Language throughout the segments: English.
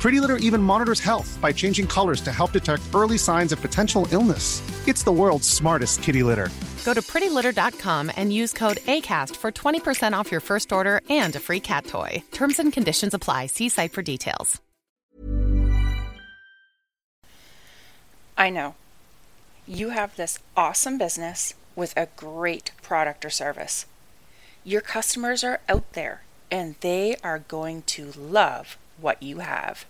Pretty Litter even monitors health by changing colors to help detect early signs of potential illness. It's the world's smartest kitty litter. Go to prettylitter.com and use code ACAST for 20% off your first order and a free cat toy. Terms and conditions apply. See site for details. I know. You have this awesome business with a great product or service. Your customers are out there and they are going to love what you have.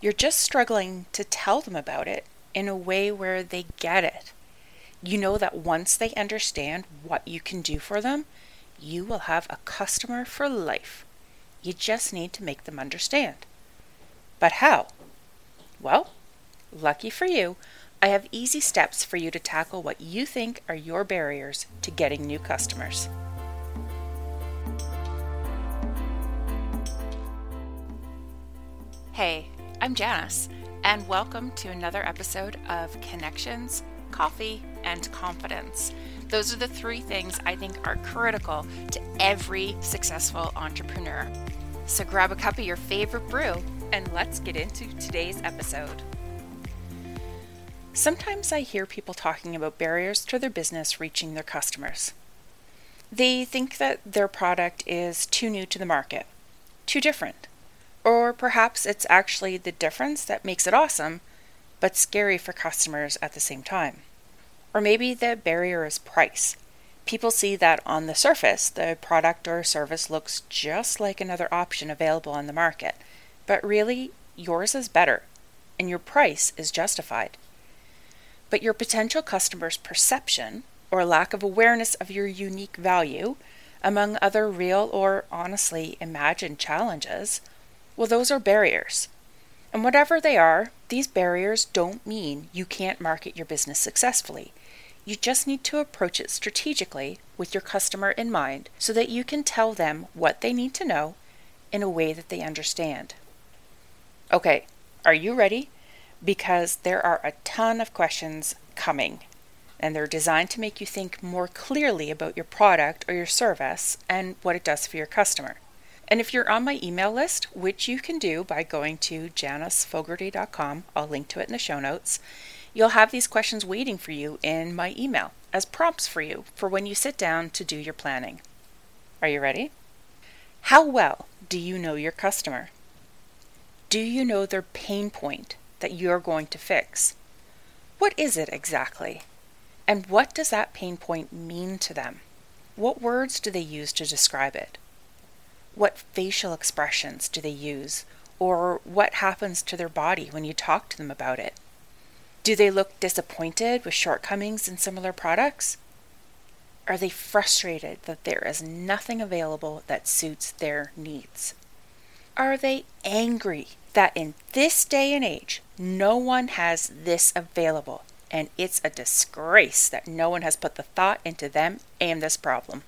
You're just struggling to tell them about it in a way where they get it. You know that once they understand what you can do for them, you will have a customer for life. You just need to make them understand. But how? Well, lucky for you, I have easy steps for you to tackle what you think are your barriers to getting new customers. Hey, I'm Janice, and welcome to another episode of Connections, Coffee, and Confidence. Those are the three things I think are critical to every successful entrepreneur. So grab a cup of your favorite brew and let's get into today's episode. Sometimes I hear people talking about barriers to their business reaching their customers. They think that their product is too new to the market, too different, or perhaps it's actually the difference that makes it awesome, but scary for customers at the same time. Or maybe the barrier is price. People see that on the surface, the product or service looks just like another option available on the market, but really, yours is better, and your price is justified. But your potential customer's perception or lack of awareness of your unique value, among other real or honestly imagined challenges, well, those are barriers. And whatever they are, these barriers don't mean you can't market your business successfully. You just need to approach it strategically with your customer in mind so that you can tell them what they need to know in a way that they understand. Okay, are you ready? Because there are a ton of questions coming, and they're designed to make you think more clearly about your product or your service and what it does for your customer. And if you're on my email list, which you can do by going to janicefogarty.com, I'll link to it in the show notes, you'll have these questions waiting for you in my email as prompts for you for when you sit down to do your planning. Are you ready? How well do you know your customer? Do you know their pain point that you're going to fix? What is it exactly? And what does that pain point mean to them? What words do they use to describe it? What facial expressions do they use? Or what happens to their body when you talk to them about it? Do they look disappointed with shortcomings in similar products? Are they frustrated that there is nothing available that suits their needs? Are they angry that in this day and age no one has this available and it's a disgrace that no one has put the thought into them and this problem?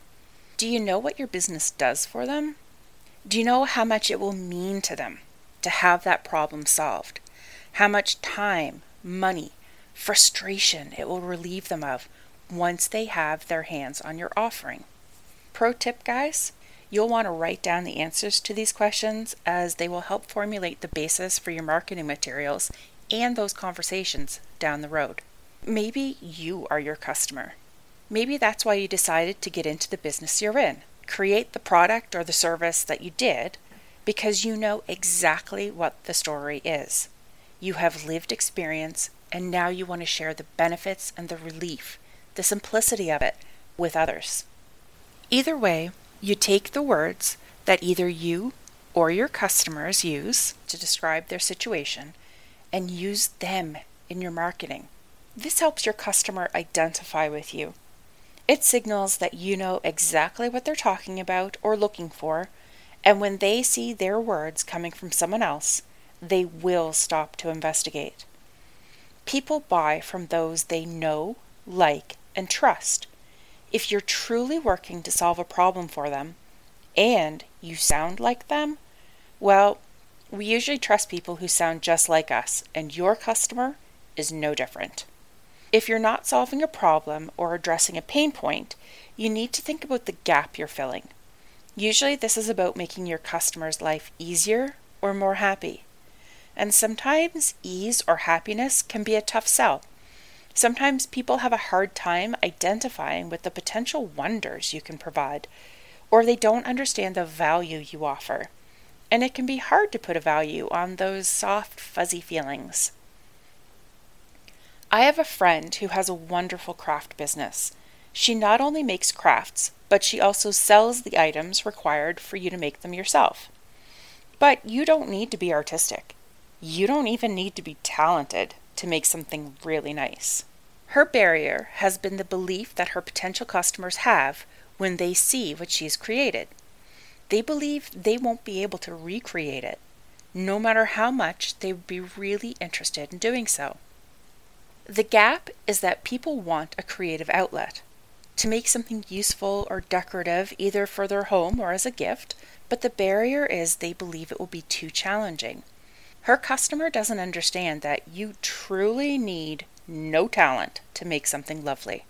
Do you know what your business does for them? Do you know how much it will mean to them to have that problem solved? How much time, money, frustration it will relieve them of once they have their hands on your offering? Pro tip, guys you'll want to write down the answers to these questions as they will help formulate the basis for your marketing materials and those conversations down the road. Maybe you are your customer. Maybe that's why you decided to get into the business you're in create the product or the service that you did because you know exactly what the story is. You have lived experience and now you want to share the benefits and the relief, the simplicity of it, with others. Either way, you take the words that either you or your customers use to describe their situation and use them in your marketing. This helps your customer identify with you. It signals that you know exactly what they're talking about or looking for, and when they see their words coming from someone else, they will stop to investigate. People buy from those they know, like, and trust. If you're truly working to solve a problem for them and you sound like them, well, we usually trust people who sound just like us, and your customer is no different. If you're not solving a problem or addressing a pain point, you need to think about the gap you're filling. Usually, this is about making your customer's life easier or more happy. And sometimes ease or happiness can be a tough sell. Sometimes people have a hard time identifying with the potential wonders you can provide, or they don't understand the value you offer. And it can be hard to put a value on those soft, fuzzy feelings. I have a friend who has a wonderful craft business. She not only makes crafts, but she also sells the items required for you to make them yourself. But you don't need to be artistic. You don't even need to be talented to make something really nice. Her barrier has been the belief that her potential customers have when they see what she's created. They believe they won't be able to recreate it, no matter how much they would be really interested in doing so. The gap is that people want a creative outlet to make something useful or decorative either for their home or as a gift, but the barrier is they believe it will be too challenging. Her customer doesn't understand that you truly need no talent to make something lovely.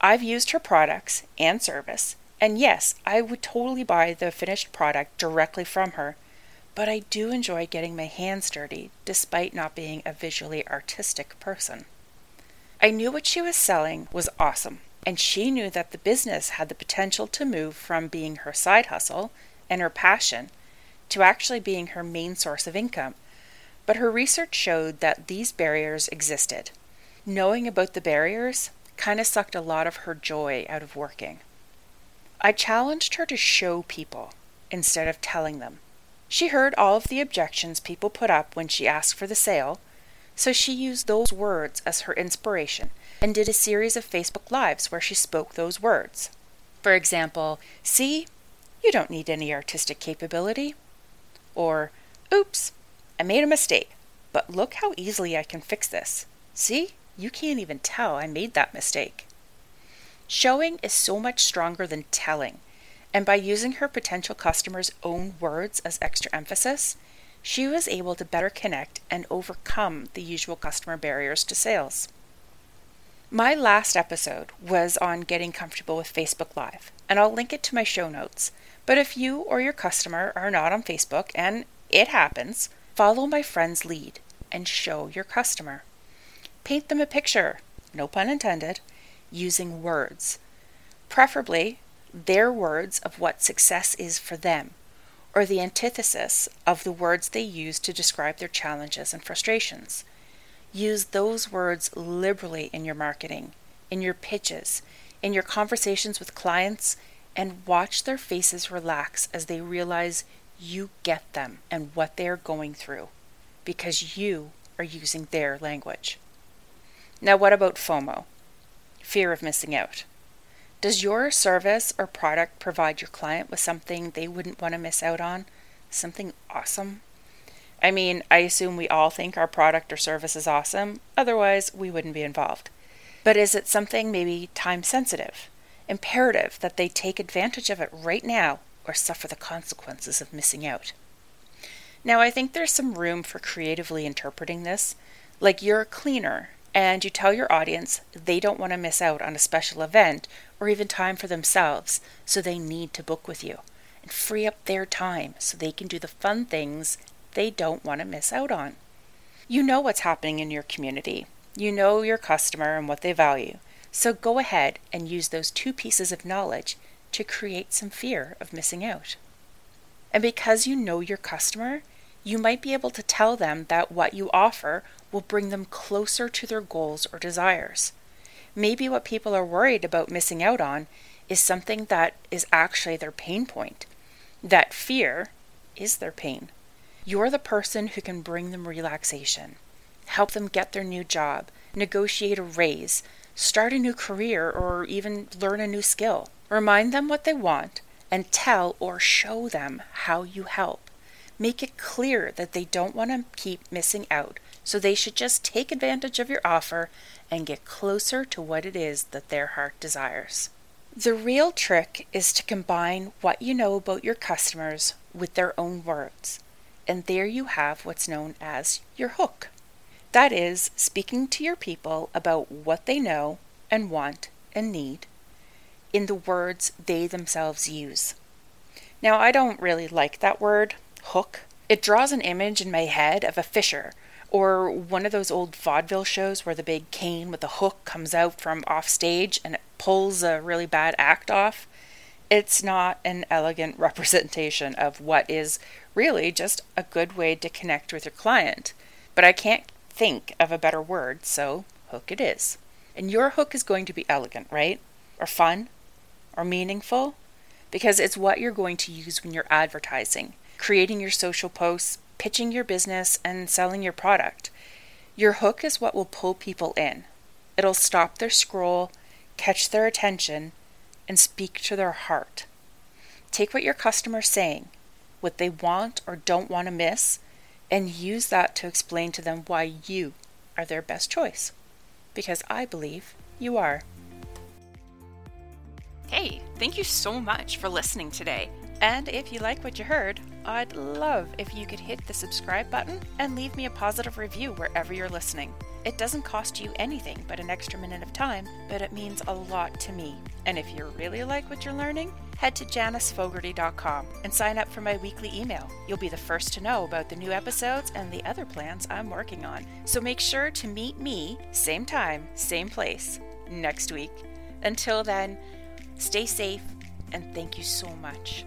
I've used her products and service, and yes, I would totally buy the finished product directly from her, but I do enjoy getting my hands dirty despite not being a visually artistic person. I knew what she was selling was awesome, and she knew that the business had the potential to move from being her side hustle and her passion to actually being her main source of income. But her research showed that these barriers existed. Knowing about the barriers kind of sucked a lot of her joy out of working. I challenged her to show people instead of telling them. She heard all of the objections people put up when she asked for the sale so she used those words as her inspiration and did a series of Facebook Lives where she spoke those words. For example, see, you don't need any artistic capability. Or, oops, I made a mistake, but look how easily I can fix this. See, you can't even tell I made that mistake. Showing is so much stronger than telling, and by using her potential customers' own words as extra emphasis, she was able to better connect and overcome the usual customer barriers to sales. My last episode was on getting comfortable with Facebook Live, and I'll link it to my show notes. But if you or your customer are not on Facebook, and it happens, follow my friend's lead and show your customer. Paint them a picture, no pun intended, using words. Preferably their words of what success is for them or the antithesis of the words they use to describe their challenges and frustrations. Use those words liberally in your marketing, in your pitches, in your conversations with clients, and watch their faces relax as they realize you get them and what they are going through because you are using their language. Now, what about FOMO? Fear of missing out. Does your service or product provide your client with something they wouldn't want to miss out on? Something awesome? I mean, I assume we all think our product or service is awesome, otherwise, we wouldn't be involved. But is it something maybe time sensitive, imperative that they take advantage of it right now or suffer the consequences of missing out? Now, I think there's some room for creatively interpreting this. Like you're a cleaner and you tell your audience they don't want to miss out on a special event or even time for themselves, so they need to book with you and free up their time so they can do the fun things they don't want to miss out on. You know what's happening in your community. You know your customer and what they value. So go ahead and use those two pieces of knowledge to create some fear of missing out. And because you know your customer, you might be able to tell them that what you offer will bring them closer to their goals or desires. Maybe what people are worried about missing out on is something that is actually their pain point. That fear is their pain. You're the person who can bring them relaxation, help them get their new job, negotiate a raise, start a new career, or even learn a new skill. Remind them what they want and tell or show them how you help. Make it clear that they don't want to keep missing out, so they should just take advantage of your offer and get closer to what it is that their heart desires. The real trick is to combine what you know about your customers with their own words, and there you have what's known as your hook. That is, speaking to your people about what they know and want and need in the words they themselves use. Now, I don't really like that word, hook. It draws an image in my head of a fisher or one of those old vaudeville shows where the big cane with the hook comes out from off stage and it pulls a really bad act off. It's not an elegant representation of what is really just a good way to connect with your client. But I can't think of a better word, so hook it is. And your hook is going to be elegant, right? Or fun? Or meaningful? Because it's what you're going to use when you're advertising, creating your social posts, pitching your business, and selling your product. Your hook is what will pull people in. It'll stop their scroll, catch their attention, and speak to their heart. Take what your customer's saying, what they want or don't want to miss, and use that to explain to them why you are their best choice. Because I believe you are. Hey, thank you so much for listening today. And if you like what you heard, I'd love if you could hit the subscribe button and leave me a positive review wherever you're listening. It doesn't cost you anything but an extra minute of time, but it means a lot to me. And if you really like what you're learning, head to janicefogarty.com and sign up for my weekly email. You'll be the first to know about the new episodes and the other plans I'm working on. So make sure to meet me, same time, same place, next week. Until then, stay safe and thank you so much.